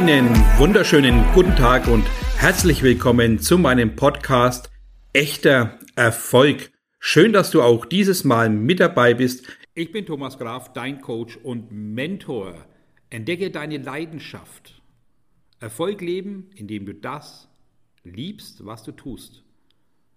Einen wunderschönen guten Tag und herzlich willkommen zu meinem Podcast Echter Erfolg. Schön, dass du auch dieses Mal mit dabei bist. Ich bin Thomas Graf, dein Coach und Mentor. Entdecke deine Leidenschaft. Erfolg leben, indem du das liebst, was du tust.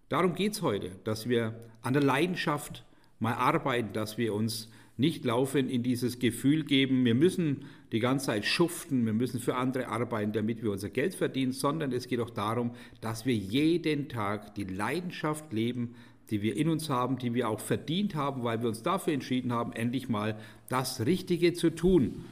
Darum geht es heute, dass wir an der Leidenschaft mal arbeiten, dass wir uns nicht laufen in dieses Gefühl geben, wir müssen die ganze Zeit schuften, wir müssen für andere arbeiten, damit wir unser Geld verdienen, sondern es geht auch darum, dass wir jeden Tag die Leidenschaft leben, die wir in uns haben, die wir auch verdient haben, weil wir uns dafür entschieden haben, endlich mal das Richtige zu tun.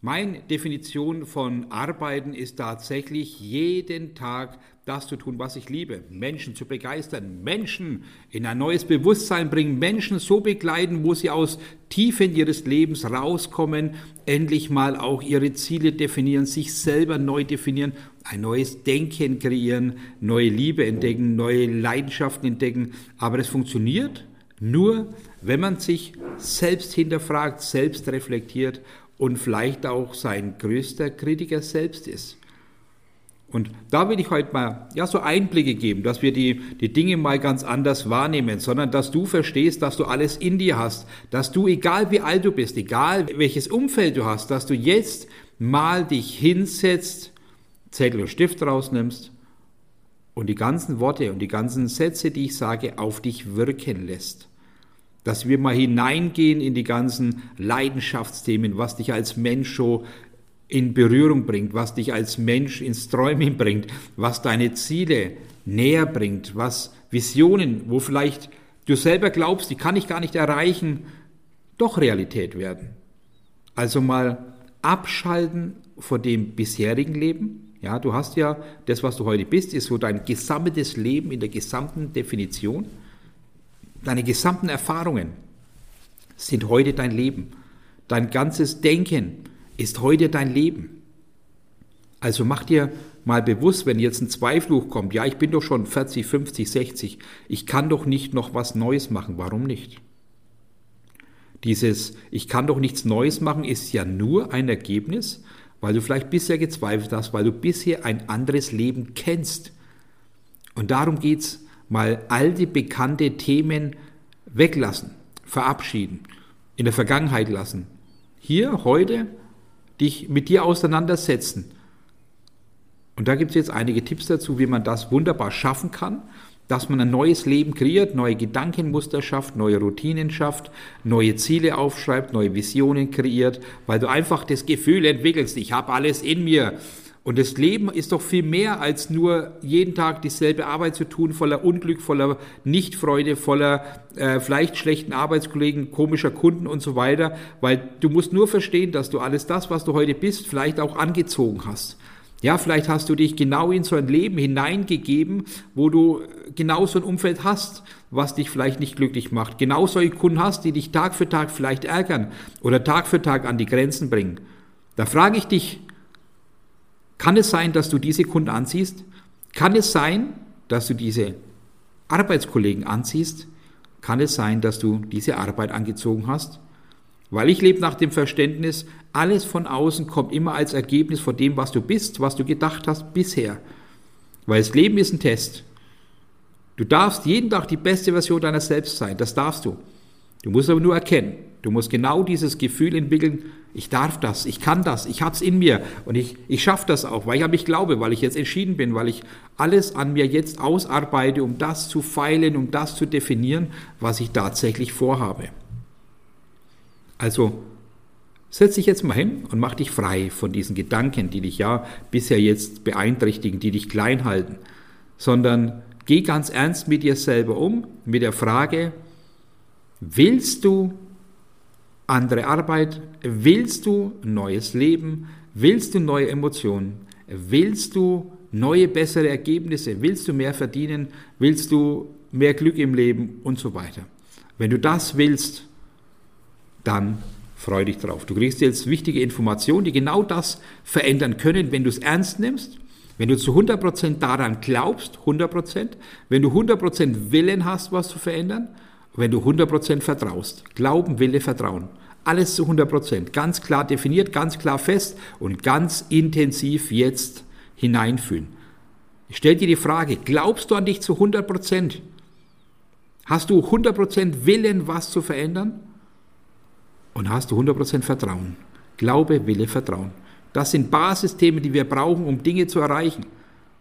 Meine Definition von Arbeiten ist tatsächlich jeden Tag das zu tun, was ich liebe. Menschen zu begeistern, Menschen in ein neues Bewusstsein bringen, Menschen so begleiten, wo sie aus Tiefen ihres Lebens rauskommen, endlich mal auch ihre Ziele definieren, sich selber neu definieren, ein neues Denken kreieren, neue Liebe entdecken, neue Leidenschaften entdecken. Aber es funktioniert nur, wenn man sich selbst hinterfragt, selbst reflektiert und vielleicht auch sein größter Kritiker selbst ist. Und da will ich heute mal ja, so Einblicke geben, dass wir die, die Dinge mal ganz anders wahrnehmen, sondern dass du verstehst, dass du alles in dir hast, dass du, egal wie alt du bist, egal welches Umfeld du hast, dass du jetzt mal dich hinsetzt, Zettel und Stift rausnimmst und die ganzen Worte und die ganzen Sätze, die ich sage, auf dich wirken lässt dass wir mal hineingehen in die ganzen Leidenschaftsthemen, was dich als Mensch so in Berührung bringt, was dich als Mensch ins Träumen bringt, was deine Ziele näher bringt, was Visionen, wo vielleicht du selber glaubst, die kann ich gar nicht erreichen, doch Realität werden. Also mal abschalten von dem bisherigen Leben. Ja, du hast ja das, was du heute bist, ist so dein gesammeltes Leben in der gesamten Definition. Deine gesamten Erfahrungen sind heute dein Leben. Dein ganzes Denken ist heute dein Leben. Also mach dir mal bewusst, wenn jetzt ein Zweifel hochkommt, ja, ich bin doch schon 40, 50, 60, ich kann doch nicht noch was Neues machen. Warum nicht? Dieses Ich kann doch nichts Neues machen ist ja nur ein Ergebnis, weil du vielleicht bisher gezweifelt hast, weil du bisher ein anderes Leben kennst. Und darum geht es mal alte, bekannte Themen weglassen, verabschieden, in der Vergangenheit lassen. Hier, heute, dich mit dir auseinandersetzen. Und da gibt es jetzt einige Tipps dazu, wie man das wunderbar schaffen kann, dass man ein neues Leben kreiert, neue Gedankenmuster schafft, neue Routinen schafft, neue Ziele aufschreibt, neue Visionen kreiert, weil du einfach das Gefühl entwickelst, ich habe alles in mir. Und das Leben ist doch viel mehr als nur jeden Tag dieselbe Arbeit zu tun, voller Unglück, voller Nichtfreude, voller äh, vielleicht schlechten Arbeitskollegen, komischer Kunden und so weiter, weil du musst nur verstehen, dass du alles das, was du heute bist, vielleicht auch angezogen hast. Ja, vielleicht hast du dich genau in so ein Leben hineingegeben, wo du genau so ein Umfeld hast, was dich vielleicht nicht glücklich macht. Genau solche Kunden hast, die dich Tag für Tag vielleicht ärgern oder Tag für Tag an die Grenzen bringen. Da frage ich dich, kann es sein, dass du diese Kunden anziehst? Kann es sein, dass du diese Arbeitskollegen anziehst? Kann es sein, dass du diese Arbeit angezogen hast? Weil ich lebe nach dem Verständnis, alles von außen kommt immer als Ergebnis von dem, was du bist, was du gedacht hast bisher. Weil das Leben ist ein Test. Du darfst jeden Tag die beste Version deiner selbst sein, das darfst du. Du musst aber nur erkennen, Du musst genau dieses Gefühl entwickeln, ich darf das, ich kann das, ich hab's in mir und ich, ich schaffe das auch, weil ich an mich glaube, weil ich jetzt entschieden bin, weil ich alles an mir jetzt ausarbeite, um das zu feilen, um das zu definieren, was ich tatsächlich vorhabe. Also setz dich jetzt mal hin und mach dich frei von diesen Gedanken, die dich ja bisher jetzt beeinträchtigen, die dich klein halten, sondern geh ganz ernst mit dir selber um, mit der Frage, willst du andere Arbeit? Willst du neues Leben? Willst du neue Emotionen? Willst du neue, bessere Ergebnisse? Willst du mehr verdienen? Willst du mehr Glück im Leben und so weiter? Wenn du das willst, dann freu dich drauf. Du kriegst jetzt wichtige Informationen, die genau das verändern können, wenn du es ernst nimmst, wenn du zu 100% daran glaubst, 100%, wenn du 100% Willen hast, was zu verändern, wenn du 100% vertraust. Glauben, Wille, Vertrauen. Alles zu 100 Prozent. Ganz klar definiert, ganz klar fest und ganz intensiv jetzt hineinfühlen. Ich stelle dir die Frage, glaubst du an dich zu 100 Prozent? Hast du 100 Prozent Willen, was zu verändern? Und hast du 100 Prozent Vertrauen? Glaube, Wille, Vertrauen. Das sind Basisthemen, die wir brauchen, um Dinge zu erreichen.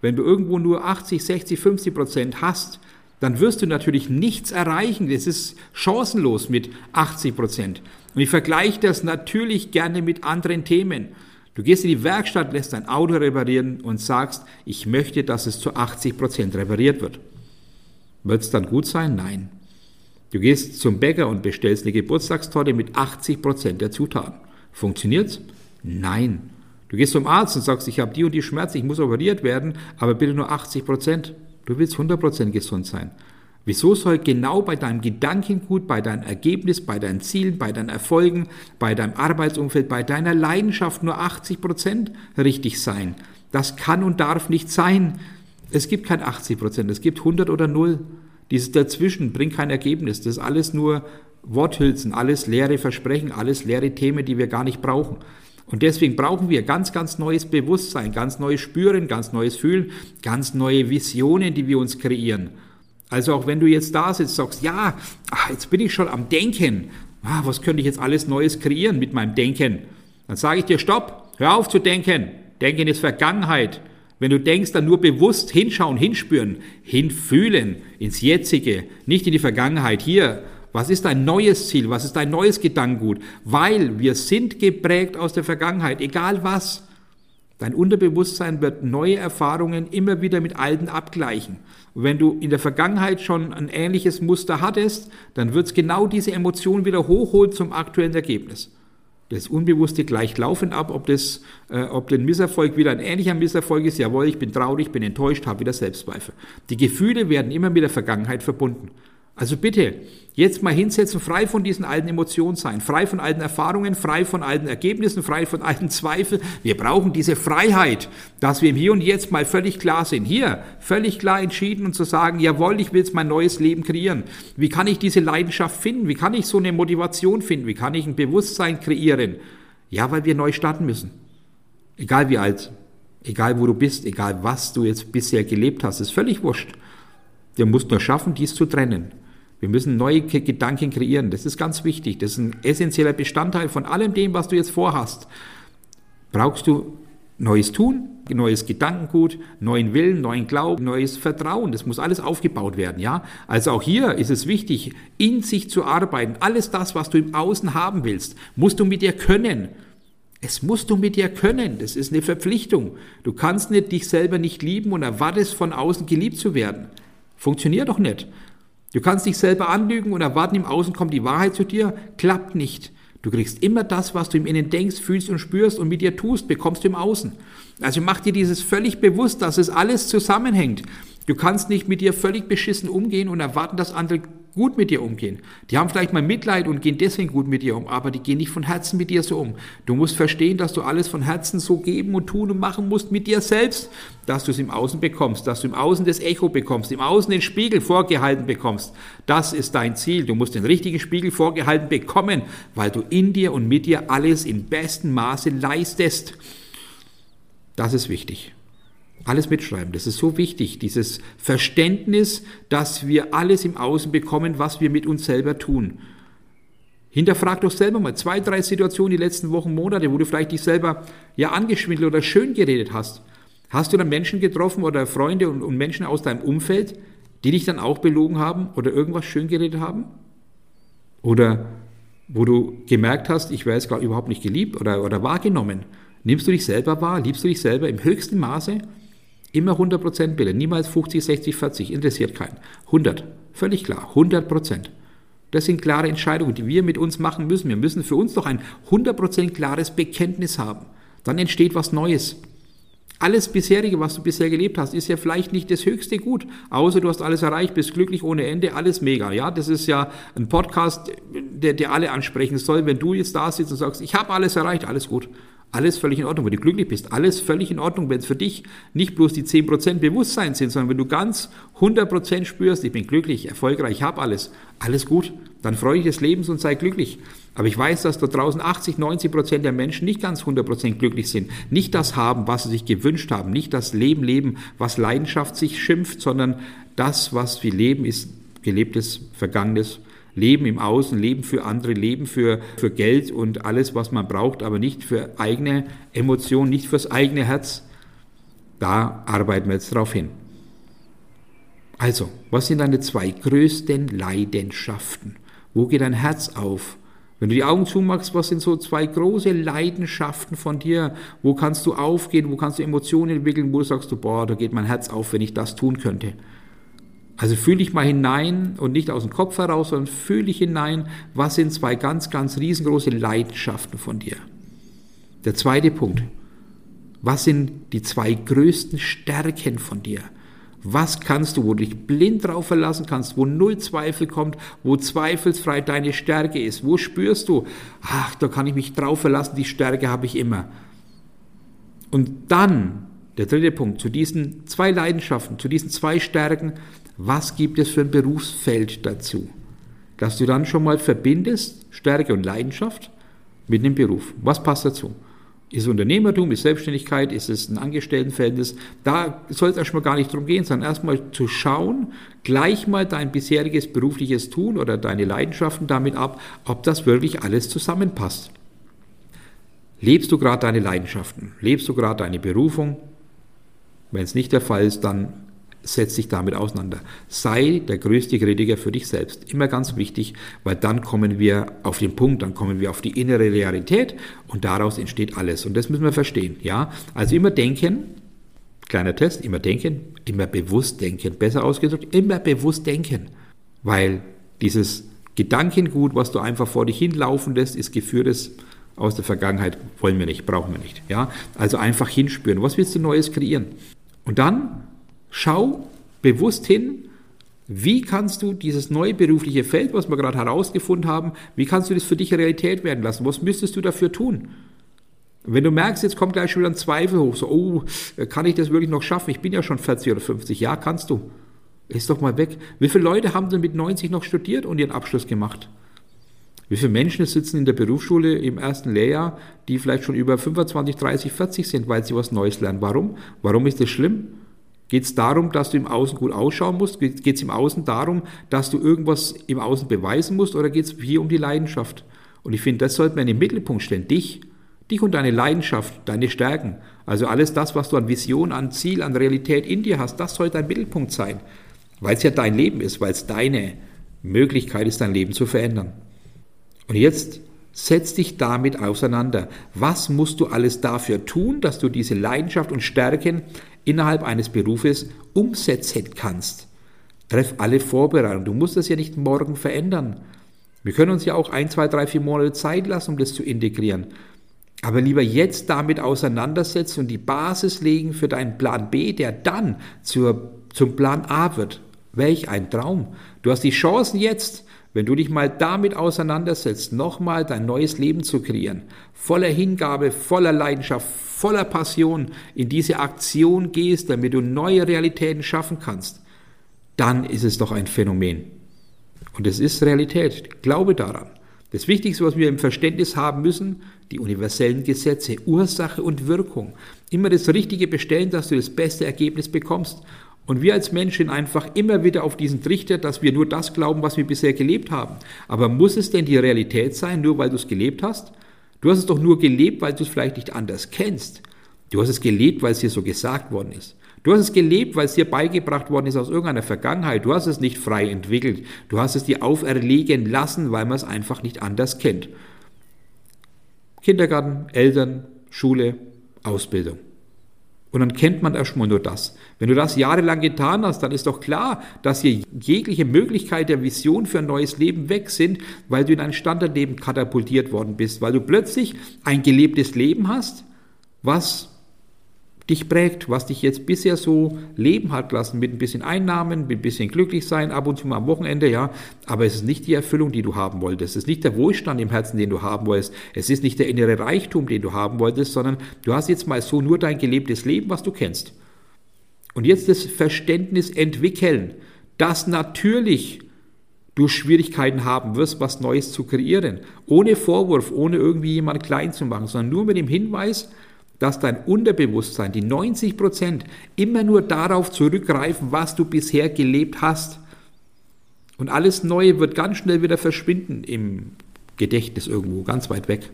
Wenn du irgendwo nur 80, 60, 50 Prozent hast, dann wirst du natürlich nichts erreichen. Das ist chancenlos mit 80 Prozent. Und ich vergleiche das natürlich gerne mit anderen Themen. Du gehst in die Werkstatt, lässt dein Auto reparieren und sagst, ich möchte, dass es zu 80 Prozent repariert wird. Wird es dann gut sein? Nein. Du gehst zum Bäcker und bestellst eine Geburtstagstorte mit 80 Prozent der Zutaten. Funktioniert's? Nein. Du gehst zum Arzt und sagst, ich habe die und die Schmerzen, ich muss operiert werden, aber bitte nur 80 Prozent. Du willst 100 Prozent gesund sein. Wieso soll genau bei deinem Gedankengut, bei deinem Ergebnis, bei deinen Zielen, bei deinen Erfolgen, bei deinem Arbeitsumfeld, bei deiner Leidenschaft nur 80 Prozent richtig sein? Das kann und darf nicht sein. Es gibt kein 80 Prozent, es gibt 100 oder 0. Dieses dazwischen bringt kein Ergebnis. Das ist alles nur Worthülsen, alles leere Versprechen, alles leere Themen, die wir gar nicht brauchen. Und deswegen brauchen wir ganz, ganz neues Bewusstsein, ganz neues Spüren, ganz neues Fühlen, ganz neue Visionen, die wir uns kreieren. Also auch wenn du jetzt da sitzt, sagst, ja, ach, jetzt bin ich schon am Denken. Ah, was könnte ich jetzt alles Neues kreieren mit meinem Denken? Dann sage ich dir, stopp, hör auf zu denken. Denken ist Vergangenheit. Wenn du denkst, dann nur bewusst hinschauen, hinspüren, hinfühlen ins Jetzige, nicht in die Vergangenheit. Hier, was ist dein neues Ziel? Was ist dein neues Gedankengut? Weil wir sind geprägt aus der Vergangenheit, egal was. Dein Unterbewusstsein wird neue Erfahrungen immer wieder mit alten abgleichen. Und wenn du in der Vergangenheit schon ein ähnliches Muster hattest, dann wird es genau diese Emotion wieder hochholen zum aktuellen Ergebnis. Das Unbewusste gleicht laufend ab, ob, das, äh, ob der Misserfolg wieder ein ähnlicher Misserfolg ist. Jawohl, ich bin traurig, bin enttäuscht, habe wieder Selbstzweifel. Die Gefühle werden immer mit der Vergangenheit verbunden. Also bitte, jetzt mal hinsetzen, frei von diesen alten Emotionen sein, frei von alten Erfahrungen, frei von alten Ergebnissen, frei von alten Zweifeln. Wir brauchen diese Freiheit, dass wir Hier und Jetzt mal völlig klar sind. Hier, völlig klar entschieden und zu sagen, jawohl, ich will jetzt mein neues Leben kreieren. Wie kann ich diese Leidenschaft finden? Wie kann ich so eine Motivation finden? Wie kann ich ein Bewusstsein kreieren? Ja, weil wir neu starten müssen. Egal wie alt, egal wo du bist, egal was du jetzt bisher gelebt hast, ist völlig wurscht. Wir musst nur schaffen, dies zu trennen. Wir müssen neue Gedanken kreieren. Das ist ganz wichtig. Das ist ein essentieller Bestandteil von allem dem, was du jetzt vorhast. Brauchst du neues Tun, neues Gedankengut, neuen Willen, neuen Glauben, neues Vertrauen. Das muss alles aufgebaut werden, ja? Also auch hier ist es wichtig, in sich zu arbeiten. Alles das, was du im Außen haben willst, musst du mit dir können. Es musst du mit dir können. Das ist eine Verpflichtung. Du kannst nicht dich selber nicht lieben und erwartest von außen geliebt zu werden. Funktioniert doch nicht. Du kannst dich selber anlügen und erwarten, im Außen kommt die Wahrheit zu dir. Klappt nicht. Du kriegst immer das, was du im Innen denkst, fühlst und spürst und mit dir tust, bekommst du im Außen. Also mach dir dieses völlig bewusst, dass es alles zusammenhängt. Du kannst nicht mit dir völlig beschissen umgehen und erwarten, dass andere gut mit dir umgehen. Die haben vielleicht mal Mitleid und gehen deswegen gut mit dir um, aber die gehen nicht von Herzen mit dir so um. Du musst verstehen, dass du alles von Herzen so geben und tun und machen musst mit dir selbst, dass du es im Außen bekommst, dass du im Außen das Echo bekommst, im Außen den Spiegel vorgehalten bekommst. Das ist dein Ziel. Du musst den richtigen Spiegel vorgehalten bekommen, weil du in dir und mit dir alles im besten Maße leistest. Das ist wichtig. Alles mitschreiben. Das ist so wichtig, dieses Verständnis, dass wir alles im Außen bekommen, was wir mit uns selber tun. Hinterfrag doch selber mal zwei, drei Situationen die letzten Wochen, Monate, wo du vielleicht dich selber ja angeschwindelt oder schön geredet hast. Hast du dann Menschen getroffen oder Freunde und, und Menschen aus deinem Umfeld, die dich dann auch belogen haben oder irgendwas schön geredet haben? Oder wo du gemerkt hast, ich werde jetzt gar überhaupt nicht geliebt oder, oder wahrgenommen. Nimmst du dich selber wahr? Liebst du dich selber im höchsten Maße? Immer 100% Bilder, niemals 50, 60, 40, interessiert keinen. 100, völlig klar, 100%. Das sind klare Entscheidungen, die wir mit uns machen müssen. Wir müssen für uns doch ein 100% klares Bekenntnis haben. Dann entsteht was Neues. Alles bisherige, was du bisher gelebt hast, ist ja vielleicht nicht das höchste Gut, außer du hast alles erreicht, bist glücklich ohne Ende, alles mega. Ja, das ist ja ein Podcast, der, der alle ansprechen soll. Wenn du jetzt da sitzt und sagst, ich habe alles erreicht, alles gut. Alles völlig in Ordnung. Wenn du glücklich bist, alles völlig in Ordnung. Wenn es für dich nicht bloß die 10% Bewusstsein sind, sondern wenn du ganz 100% spürst, ich bin glücklich, erfolgreich, ich habe alles, alles gut, dann freue ich des Lebens und sei glücklich. Aber ich weiß, dass da draußen 80, 90 Prozent der Menschen nicht ganz 100 Prozent glücklich sind. Nicht das haben, was sie sich gewünscht haben. Nicht das Leben leben, was Leidenschaft sich schimpft, sondern das, was wir leben, ist gelebtes, vergangenes Leben im Außen, Leben für andere, Leben für, für Geld und alles, was man braucht, aber nicht für eigene Emotionen, nicht fürs eigene Herz. Da arbeiten wir jetzt drauf hin. Also, was sind deine zwei größten Leidenschaften? Wo geht dein Herz auf? Wenn du die Augen zumachst, was sind so zwei große Leidenschaften von dir? Wo kannst du aufgehen? Wo kannst du Emotionen entwickeln? Wo sagst du, boah, da geht mein Herz auf, wenn ich das tun könnte? Also fühle dich mal hinein und nicht aus dem Kopf heraus, sondern fühle dich hinein, was sind zwei ganz, ganz riesengroße Leidenschaften von dir. Der zweite Punkt. Was sind die zwei größten Stärken von dir? Was kannst du, wo du dich blind drauf verlassen kannst, wo null Zweifel kommt, wo zweifelsfrei deine Stärke ist? Wo spürst du, ach, da kann ich mich drauf verlassen, die Stärke habe ich immer. Und dann, der dritte Punkt, zu diesen zwei Leidenschaften, zu diesen zwei Stärken, was gibt es für ein Berufsfeld dazu? Dass du dann schon mal verbindest, Stärke und Leidenschaft mit dem Beruf. Was passt dazu? Ist Unternehmertum, ist Selbstständigkeit, ist es ein Angestelltenverhältnis? Da soll es erstmal gar nicht drum gehen, sondern erstmal zu schauen, gleich mal dein bisheriges berufliches Tun oder deine Leidenschaften damit ab, ob das wirklich alles zusammenpasst. Lebst du gerade deine Leidenschaften? Lebst du gerade deine Berufung? Wenn es nicht der Fall ist, dann setz dich damit auseinander. Sei der größte Kritiker für dich selbst. Immer ganz wichtig, weil dann kommen wir auf den Punkt, dann kommen wir auf die innere Realität und daraus entsteht alles. Und das müssen wir verstehen. Ja? Also immer denken, kleiner Test, immer denken, immer bewusst denken. Besser ausgedrückt, immer bewusst denken. Weil dieses Gedankengut, was du einfach vor dich hinlaufen lässt, ist geführtes aus der Vergangenheit, wollen wir nicht, brauchen wir nicht. Ja? Also einfach hinspüren. Was willst du Neues kreieren? Und dann Schau bewusst hin, wie kannst du dieses neue berufliche Feld, was wir gerade herausgefunden haben, wie kannst du das für dich Realität werden lassen? Was müsstest du dafür tun? Wenn du merkst, jetzt kommt gleich schon wieder ein Zweifel hoch, so, oh, kann ich das wirklich noch schaffen? Ich bin ja schon 40 oder 50. Ja, kannst du. Ist doch mal weg. Wie viele Leute haben denn mit 90 noch studiert und ihren Abschluss gemacht? Wie viele Menschen sitzen in der Berufsschule im ersten Lehrjahr, die vielleicht schon über 25, 30, 40 sind, weil sie was Neues lernen? Warum? Warum ist das schlimm? Geht es darum, dass du im Außen gut ausschauen musst? Geht es im Außen darum, dass du irgendwas im Außen beweisen musst? Oder geht es hier um die Leidenschaft? Und ich finde, das sollte man in den Mittelpunkt stellen. Dich, dich und deine Leidenschaft, deine Stärken. Also alles das, was du an Vision, an Ziel, an Realität in dir hast, das sollte dein Mittelpunkt sein. Weil es ja dein Leben ist, weil es deine Möglichkeit ist, dein Leben zu verändern. Und jetzt setz dich damit auseinander. Was musst du alles dafür tun, dass du diese Leidenschaft und Stärken innerhalb eines Berufes umsetzen kannst. Treff alle Vorbereitungen. Du musst das ja nicht morgen verändern. Wir können uns ja auch ein, zwei, drei, vier Monate Zeit lassen, um das zu integrieren. Aber lieber jetzt damit auseinandersetzen und die Basis legen für deinen Plan B, der dann zur, zum Plan A wird. Welch ein Traum. Du hast die Chancen jetzt, wenn du dich mal damit auseinandersetzt, nochmal dein neues Leben zu kreieren. Voller Hingabe, voller Leidenschaft, voller Passion in diese Aktion gehst, damit du neue Realitäten schaffen kannst, dann ist es doch ein Phänomen. Und es ist Realität. Glaube daran. Das Wichtigste, was wir im Verständnis haben müssen, die universellen Gesetze, Ursache und Wirkung. Immer das Richtige bestellen, dass du das beste Ergebnis bekommst. Und wir als Menschen einfach immer wieder auf diesen Trichter, dass wir nur das glauben, was wir bisher gelebt haben. Aber muss es denn die Realität sein, nur weil du es gelebt hast? Du hast es doch nur gelebt, weil du es vielleicht nicht anders kennst. Du hast es gelebt, weil es dir so gesagt worden ist. Du hast es gelebt, weil es dir beigebracht worden ist aus irgendeiner Vergangenheit. Du hast es nicht frei entwickelt. Du hast es dir auferlegen lassen, weil man es einfach nicht anders kennt. Kindergarten, Eltern, Schule, Ausbildung. Und dann kennt man erstmal nur das. Wenn du das jahrelang getan hast, dann ist doch klar, dass hier jegliche Möglichkeit der Vision für ein neues Leben weg sind, weil du in ein Standardleben katapultiert worden bist, weil du plötzlich ein gelebtes Leben hast, was dich prägt, was dich jetzt bisher so leben hat lassen, mit ein bisschen Einnahmen, mit ein bisschen glücklich sein, ab und zu mal am Wochenende, ja. Aber es ist nicht die Erfüllung, die du haben wolltest. Es ist nicht der Wohlstand im Herzen, den du haben wolltest. Es ist nicht der innere Reichtum, den du haben wolltest, sondern du hast jetzt mal so nur dein gelebtes Leben, was du kennst. Und jetzt das Verständnis entwickeln, dass natürlich du Schwierigkeiten haben wirst, was Neues zu kreieren. Ohne Vorwurf, ohne irgendwie jemand klein zu machen, sondern nur mit dem Hinweis, dass dein Unterbewusstsein, die 90 Prozent, immer nur darauf zurückgreifen, was du bisher gelebt hast. Und alles Neue wird ganz schnell wieder verschwinden im Gedächtnis irgendwo, ganz weit weg.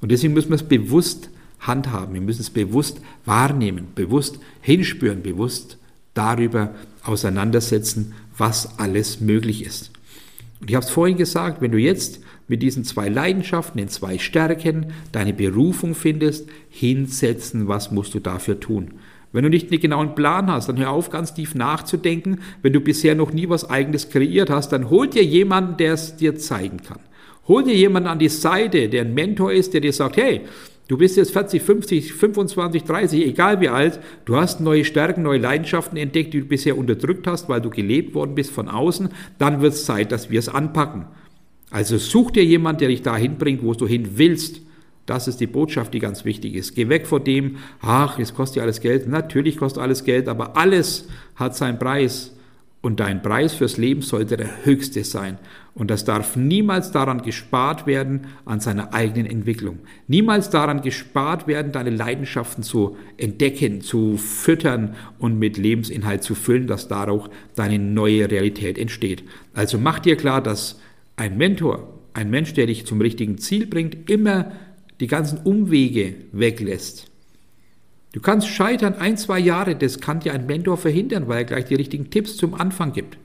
Und deswegen müssen wir es bewusst handhaben. Wir müssen es bewusst wahrnehmen, bewusst hinspüren, bewusst darüber auseinandersetzen, was alles möglich ist. Und ich habe es vorhin gesagt, wenn du jetzt mit diesen zwei Leidenschaften, den zwei Stärken, deine Berufung findest, hinsetzen, was musst du dafür tun. Wenn du nicht einen genauen Plan hast, dann hör auf, ganz tief nachzudenken. Wenn du bisher noch nie was eigenes kreiert hast, dann hol dir jemanden, der es dir zeigen kann. Hol dir jemanden an die Seite, der ein Mentor ist, der dir sagt, hey, Du bist jetzt 40, 50, 25, 30, egal wie alt, du hast neue Stärken, neue Leidenschaften entdeckt, die du bisher unterdrückt hast, weil du gelebt worden bist von außen, dann wird es Zeit, dass wir es anpacken. Also such dir jemand, der dich dahin bringt, wo du hin willst. Das ist die Botschaft, die ganz wichtig ist. Geh weg von dem, ach, es kostet ja alles Geld. Natürlich kostet alles Geld, aber alles hat seinen Preis. Und dein Preis fürs Leben sollte der höchste sein. Und das darf niemals daran gespart werden, an seiner eigenen Entwicklung. Niemals daran gespart werden, deine Leidenschaften zu entdecken, zu füttern und mit Lebensinhalt zu füllen, dass daraus deine neue Realität entsteht. Also mach dir klar, dass ein Mentor, ein Mensch, der dich zum richtigen Ziel bringt, immer die ganzen Umwege weglässt. Du kannst scheitern ein, zwei Jahre, das kann dir ein Mentor verhindern, weil er gleich die richtigen Tipps zum Anfang gibt.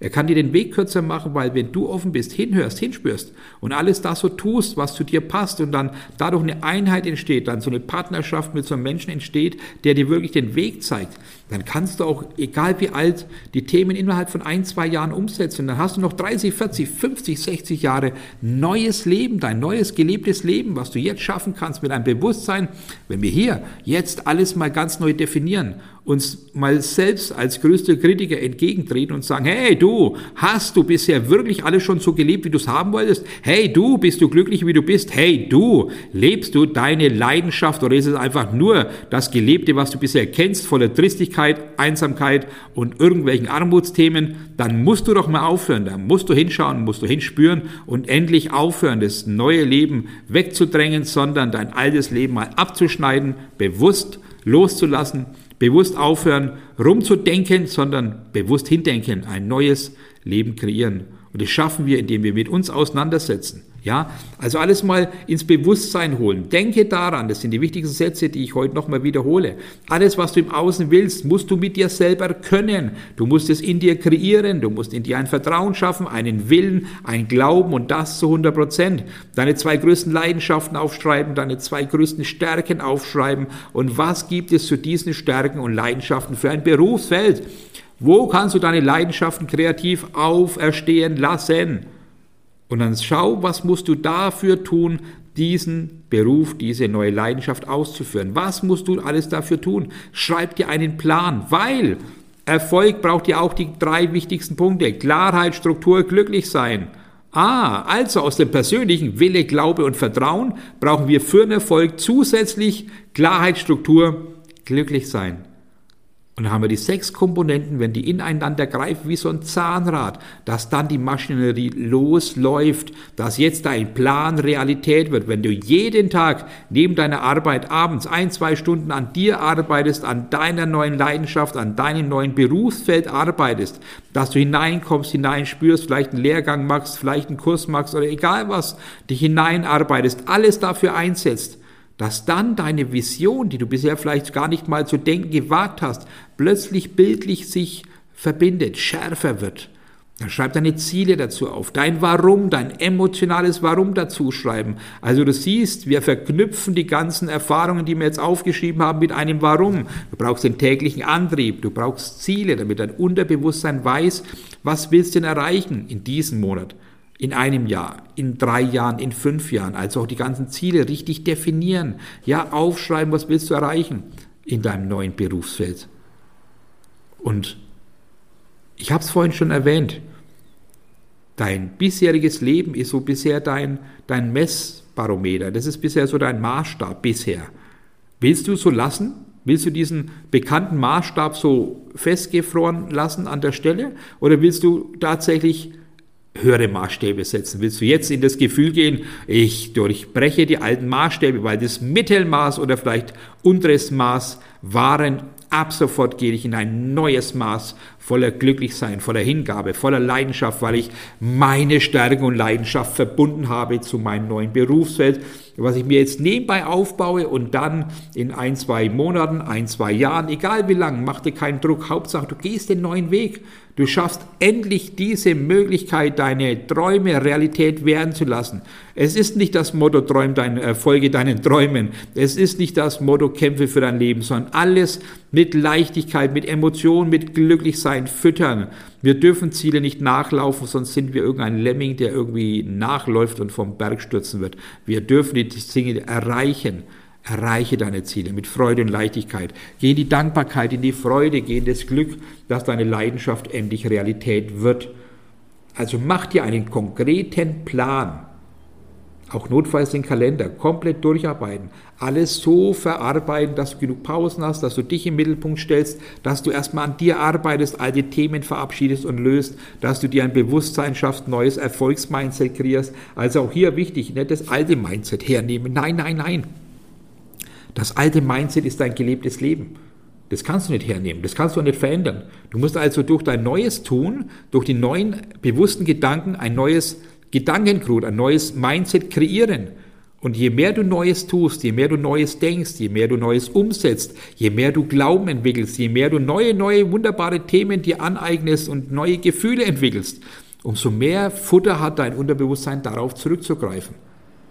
Er kann dir den Weg kürzer machen, weil wenn du offen bist, hinhörst, hinspürst und alles das so tust, was zu dir passt und dann dadurch eine Einheit entsteht, dann so eine Partnerschaft mit so einem Menschen entsteht, der dir wirklich den Weg zeigt, dann kannst du auch, egal wie alt, die Themen innerhalb von ein, zwei Jahren umsetzen. Dann hast du noch 30, 40, 50, 60 Jahre neues Leben, dein neues gelebtes Leben, was du jetzt schaffen kannst mit einem Bewusstsein, wenn wir hier jetzt alles mal ganz neu definieren uns mal selbst als größte Kritiker entgegentreten und sagen, hey du, hast du bisher wirklich alles schon so gelebt, wie du es haben wolltest? Hey du, bist du glücklich, wie du bist? Hey du, lebst du deine Leidenschaft oder ist es einfach nur das Gelebte, was du bisher kennst, voller Tristigkeit, Einsamkeit und irgendwelchen Armutsthemen? Dann musst du doch mal aufhören, dann musst du hinschauen, musst du hinspüren und endlich aufhören, das neue Leben wegzudrängen, sondern dein altes Leben mal abzuschneiden, bewusst loszulassen Bewusst aufhören, rumzudenken, sondern bewusst hindenken, ein neues Leben kreieren. Und das schaffen wir, indem wir mit uns auseinandersetzen. Ja, also alles mal ins Bewusstsein holen. Denke daran, das sind die wichtigsten Sätze, die ich heute nochmal wiederhole. Alles, was du im Außen willst, musst du mit dir selber können. Du musst es in dir kreieren, du musst in dir ein Vertrauen schaffen, einen Willen, ein Glauben und das zu 100 Prozent. Deine zwei größten Leidenschaften aufschreiben, deine zwei größten Stärken aufschreiben und was gibt es zu diesen Stärken und Leidenschaften für ein Berufsfeld? Wo kannst du deine Leidenschaften kreativ auferstehen lassen? Und dann schau, was musst du dafür tun, diesen Beruf, diese neue Leidenschaft auszuführen. Was musst du alles dafür tun? Schreib dir einen Plan, weil Erfolg braucht ja auch die drei wichtigsten Punkte. Klarheit, Struktur, glücklich sein. Ah, also aus dem persönlichen Wille, Glaube und Vertrauen brauchen wir für den Erfolg zusätzlich Klarheit, Struktur, glücklich sein. Und dann haben wir die sechs Komponenten, wenn die ineinander greifen wie so ein Zahnrad, dass dann die Maschinerie losläuft, dass jetzt dein Plan Realität wird. Wenn du jeden Tag neben deiner Arbeit abends ein, zwei Stunden an dir arbeitest, an deiner neuen Leidenschaft, an deinem neuen Berufsfeld arbeitest, dass du hineinkommst, hineinspürst, vielleicht einen Lehrgang machst, vielleicht einen Kurs machst oder egal was, dich hineinarbeitest, alles dafür einsetzt, dass dann deine Vision, die du bisher vielleicht gar nicht mal zu denken gewagt hast, plötzlich bildlich sich verbindet, schärfer wird. Dann schreib deine Ziele dazu auf, dein Warum, dein emotionales Warum dazu schreiben. Also du siehst, wir verknüpfen die ganzen Erfahrungen, die wir jetzt aufgeschrieben haben, mit einem Warum. Du brauchst den täglichen Antrieb, du brauchst Ziele, damit dein Unterbewusstsein weiß, was willst du denn erreichen in diesem Monat in einem Jahr, in drei Jahren, in fünf Jahren. Also auch die ganzen Ziele richtig definieren. Ja, aufschreiben, was willst du erreichen. in deinem neuen Berufsfeld. Und ich habe es vorhin schon erwähnt, dein bisheriges Leben ist so bisher dein, dein Messbarometer, das ist bisher so dein Maßstab bisher. Willst du so lassen? Willst du diesen bekannten Maßstab so festgefroren lassen an der Stelle? Oder willst du tatsächlich höhere Maßstäbe setzen? Willst du jetzt in das Gefühl gehen, ich durchbreche die alten Maßstäbe, weil das Mittelmaß oder vielleicht unteres Maß waren Ab sofort gehe ich in ein neues Maß voller Glücklichsein, voller Hingabe, voller Leidenschaft, weil ich meine Stärke und Leidenschaft verbunden habe zu meinem neuen Berufsfeld, was ich mir jetzt nebenbei aufbaue und dann in ein, zwei Monaten, ein, zwei Jahren, egal wie lang, mach dir keinen Druck, Hauptsache du gehst den neuen Weg. Du schaffst endlich diese Möglichkeit, deine Träume Realität werden zu lassen. Es ist nicht das Motto, träum dein, äh, folge deinen Träumen. Es ist nicht das Motto, kämpfe für dein Leben, sondern alles mit Leichtigkeit, mit Emotionen, mit Glücklichsein füttern. Wir dürfen Ziele nicht nachlaufen, sonst sind wir irgendein Lemming, der irgendwie nachläuft und vom Berg stürzen wird. Wir dürfen die Dinge erreichen. Erreiche deine Ziele mit Freude und Leichtigkeit. Geh in die Dankbarkeit, in die Freude, geh in das Glück, dass deine Leidenschaft endlich Realität wird. Also mach dir einen konkreten Plan. Auch notfalls den Kalender komplett durcharbeiten. Alles so verarbeiten, dass du genug Pausen hast, dass du dich im Mittelpunkt stellst, dass du erstmal an dir arbeitest, alte Themen verabschiedest und löst, dass du dir ein Bewusstsein schaffst, neues Erfolgsmindset kreierst. Also auch hier wichtig, nicht das alte Mindset hernehmen. Nein, nein, nein. Das alte Mindset ist dein gelebtes Leben. Das kannst du nicht hernehmen, das kannst du nicht verändern. Du musst also durch dein neues Tun, durch die neuen bewussten Gedanken ein neues Gedankengut, ein neues Mindset kreieren. Und je mehr du Neues tust, je mehr du Neues denkst, je mehr du Neues umsetzt, je mehr du Glauben entwickelst, je mehr du neue, neue, wunderbare Themen dir aneignest und neue Gefühle entwickelst, umso mehr Futter hat dein Unterbewusstsein darauf zurückzugreifen.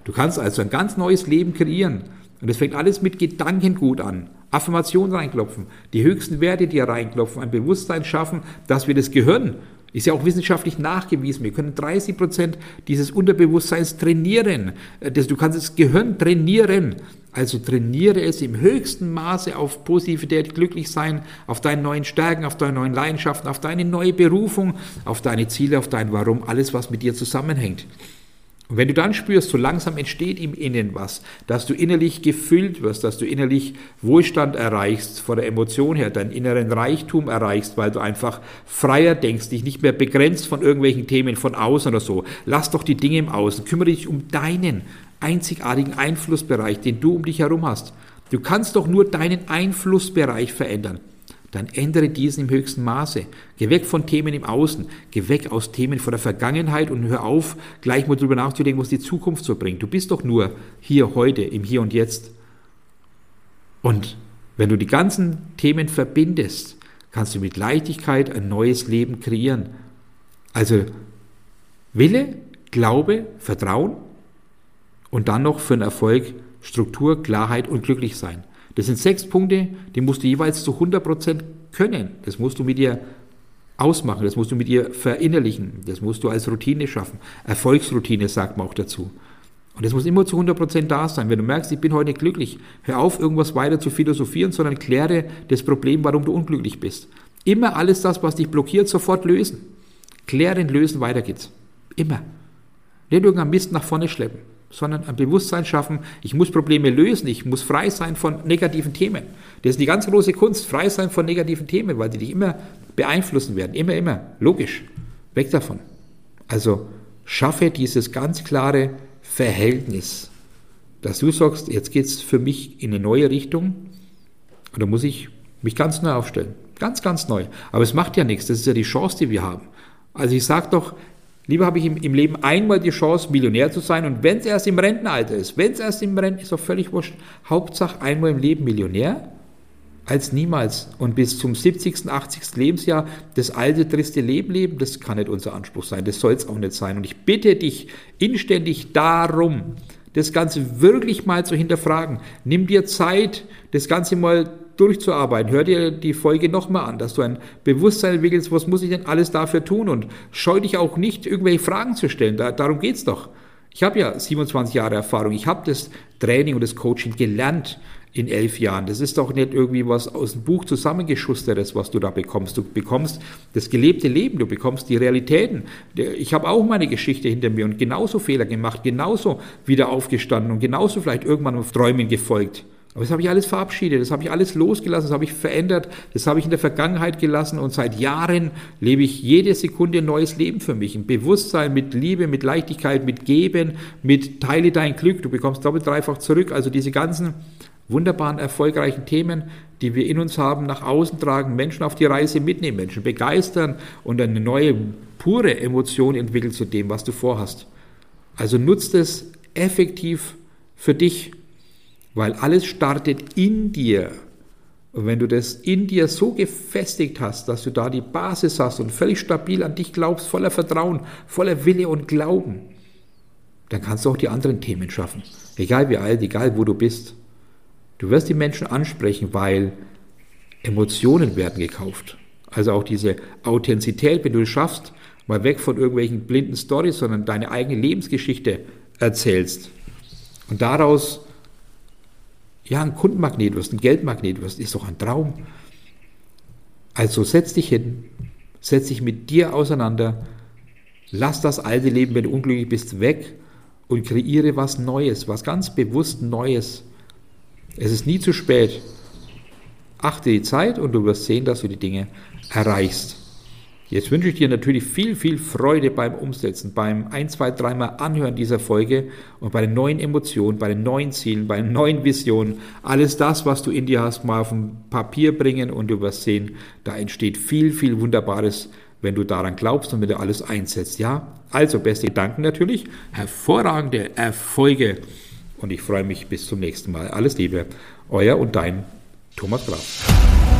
Du kannst also ein ganz neues Leben kreieren. Und es fängt alles mit Gedankengut an. Affirmationen reinklopfen, die höchsten Werte, die reinklopfen, ein Bewusstsein schaffen, dass wir das Gehirn, ist ja auch wissenschaftlich nachgewiesen, wir können 30 Prozent dieses Unterbewusstseins trainieren. Äh, du kannst das Gehirn trainieren. Also trainiere es im höchsten Maße auf Positivität, glücklich sein, auf deine neuen Stärken, auf deine neuen Leidenschaften, auf deine neue Berufung, auf deine Ziele, auf dein Warum, alles, was mit dir zusammenhängt. Und wenn du dann spürst, so langsam entsteht im Innen was, dass du innerlich gefüllt wirst, dass du innerlich Wohlstand erreichst, vor der Emotion her, deinen inneren Reichtum erreichst, weil du einfach freier denkst, dich nicht mehr begrenzt von irgendwelchen Themen von außen oder so. Lass doch die Dinge im Außen, kümmere dich um deinen einzigartigen Einflussbereich, den du um dich herum hast. Du kannst doch nur deinen Einflussbereich verändern dann ändere diesen im höchsten Maße. Geh weg von Themen im Außen, geh weg aus Themen von der Vergangenheit und hör auf, gleich mal drüber nachzudenken, was die Zukunft so bringt. Du bist doch nur hier, heute, im Hier und Jetzt. Und wenn du die ganzen Themen verbindest, kannst du mit Leichtigkeit ein neues Leben kreieren. Also Wille, Glaube, Vertrauen und dann noch für den Erfolg Struktur, Klarheit und glücklich sein. Das sind sechs Punkte, die musst du jeweils zu 100% können. Das musst du mit dir ausmachen, das musst du mit dir verinnerlichen, das musst du als Routine schaffen. Erfolgsroutine sagt man auch dazu. Und das muss immer zu 100% da sein. Wenn du merkst, ich bin heute glücklich, hör auf, irgendwas weiter zu philosophieren, sondern kläre das Problem, warum du unglücklich bist. Immer alles das, was dich blockiert, sofort lösen. Klären, lösen, weiter geht's. Immer. Nicht irgendein Mist nach vorne schleppen sondern ein Bewusstsein schaffen, ich muss Probleme lösen, ich muss frei sein von negativen Themen. Das ist die ganz große Kunst, frei sein von negativen Themen, weil die dich immer beeinflussen werden, immer, immer, logisch, weg davon. Also schaffe dieses ganz klare Verhältnis, dass du sagst, jetzt geht es für mich in eine neue Richtung und da muss ich mich ganz neu aufstellen, ganz, ganz neu. Aber es macht ja nichts, das ist ja die Chance, die wir haben. Also ich sage doch, Lieber habe ich im, im, Leben einmal die Chance, Millionär zu sein und wenn es erst im Rentenalter ist, wenn es erst im Renten ist, doch völlig wurscht. Hauptsache einmal im Leben Millionär als niemals und bis zum 70., 80. Lebensjahr das alte, triste Leben leben, das kann nicht unser Anspruch sein, das soll es auch nicht sein. Und ich bitte dich inständig darum, das Ganze wirklich mal zu hinterfragen. Nimm dir Zeit, das Ganze mal durchzuarbeiten. Hör dir die Folge nochmal an, dass du ein Bewusstsein entwickelst, was muss ich denn alles dafür tun und scheu dich auch nicht, irgendwelche Fragen zu stellen. Da, darum geht's doch. Ich habe ja 27 Jahre Erfahrung. Ich habe das Training und das Coaching gelernt. in elf Jahren. Das ist doch nicht irgendwie was aus dem Buch zusammengeschustertes, was du da bekommst. Du bekommst das gelebte Leben, du bekommst die Realitäten. Ich habe auch meine Geschichte hinter mir und genauso Fehler gemacht, genauso wieder aufgestanden und genauso vielleicht irgendwann auf Träumen gefolgt. Aber das habe ich alles verabschiedet, das habe ich alles losgelassen, das habe ich verändert, das habe ich in der Vergangenheit gelassen und seit Jahren lebe ich jede Sekunde ein neues Leben für mich. Ein Bewusstsein mit Liebe, mit Leichtigkeit, mit Geben, mit Teile dein Glück, du bekommst doppelt dreifach zurück. Also diese ganzen wunderbaren, erfolgreichen Themen, die wir in uns haben, nach außen tragen, Menschen auf die Reise mitnehmen, Menschen begeistern und eine neue, pure Emotion entwickeln zu dem, was du vorhast. Also nutzt es effektiv für dich, weil alles startet in dir. Und wenn du das in dir so gefestigt hast, dass du da die Basis hast und völlig stabil an dich glaubst, voller Vertrauen, voller Wille und Glauben, dann kannst du auch die anderen Themen schaffen. Egal wie alt, egal wo du bist. Du wirst die Menschen ansprechen, weil Emotionen werden gekauft. Also auch diese Authentizität, wenn du es schaffst, mal weg von irgendwelchen blinden Stories, sondern deine eigene Lebensgeschichte erzählst. Und daraus ja ein Kundenmagnet wirst, ein Geldmagnet wirst, ist doch ein Traum. Also setz dich hin, setz dich mit dir auseinander, lass das alte Leben, wenn du unglücklich bist, weg und kreiere was Neues, was ganz bewusst Neues. Es ist nie zu spät. Achte die Zeit und du wirst sehen, dass du die Dinge erreichst. Jetzt wünsche ich dir natürlich viel, viel Freude beim Umsetzen, beim ein, zwei, dreimal Anhören dieser Folge und bei den neuen Emotionen, bei den neuen Zielen, bei den neuen Visionen. Alles das, was du in dir hast, mal auf dem Papier bringen und du wirst sehen, da entsteht viel, viel Wunderbares, wenn du daran glaubst und wenn du alles einsetzt. Ja, also beste Gedanken natürlich, hervorragende Erfolge und ich freue mich bis zum nächsten Mal. Alles Liebe, euer und dein Thomas Graf.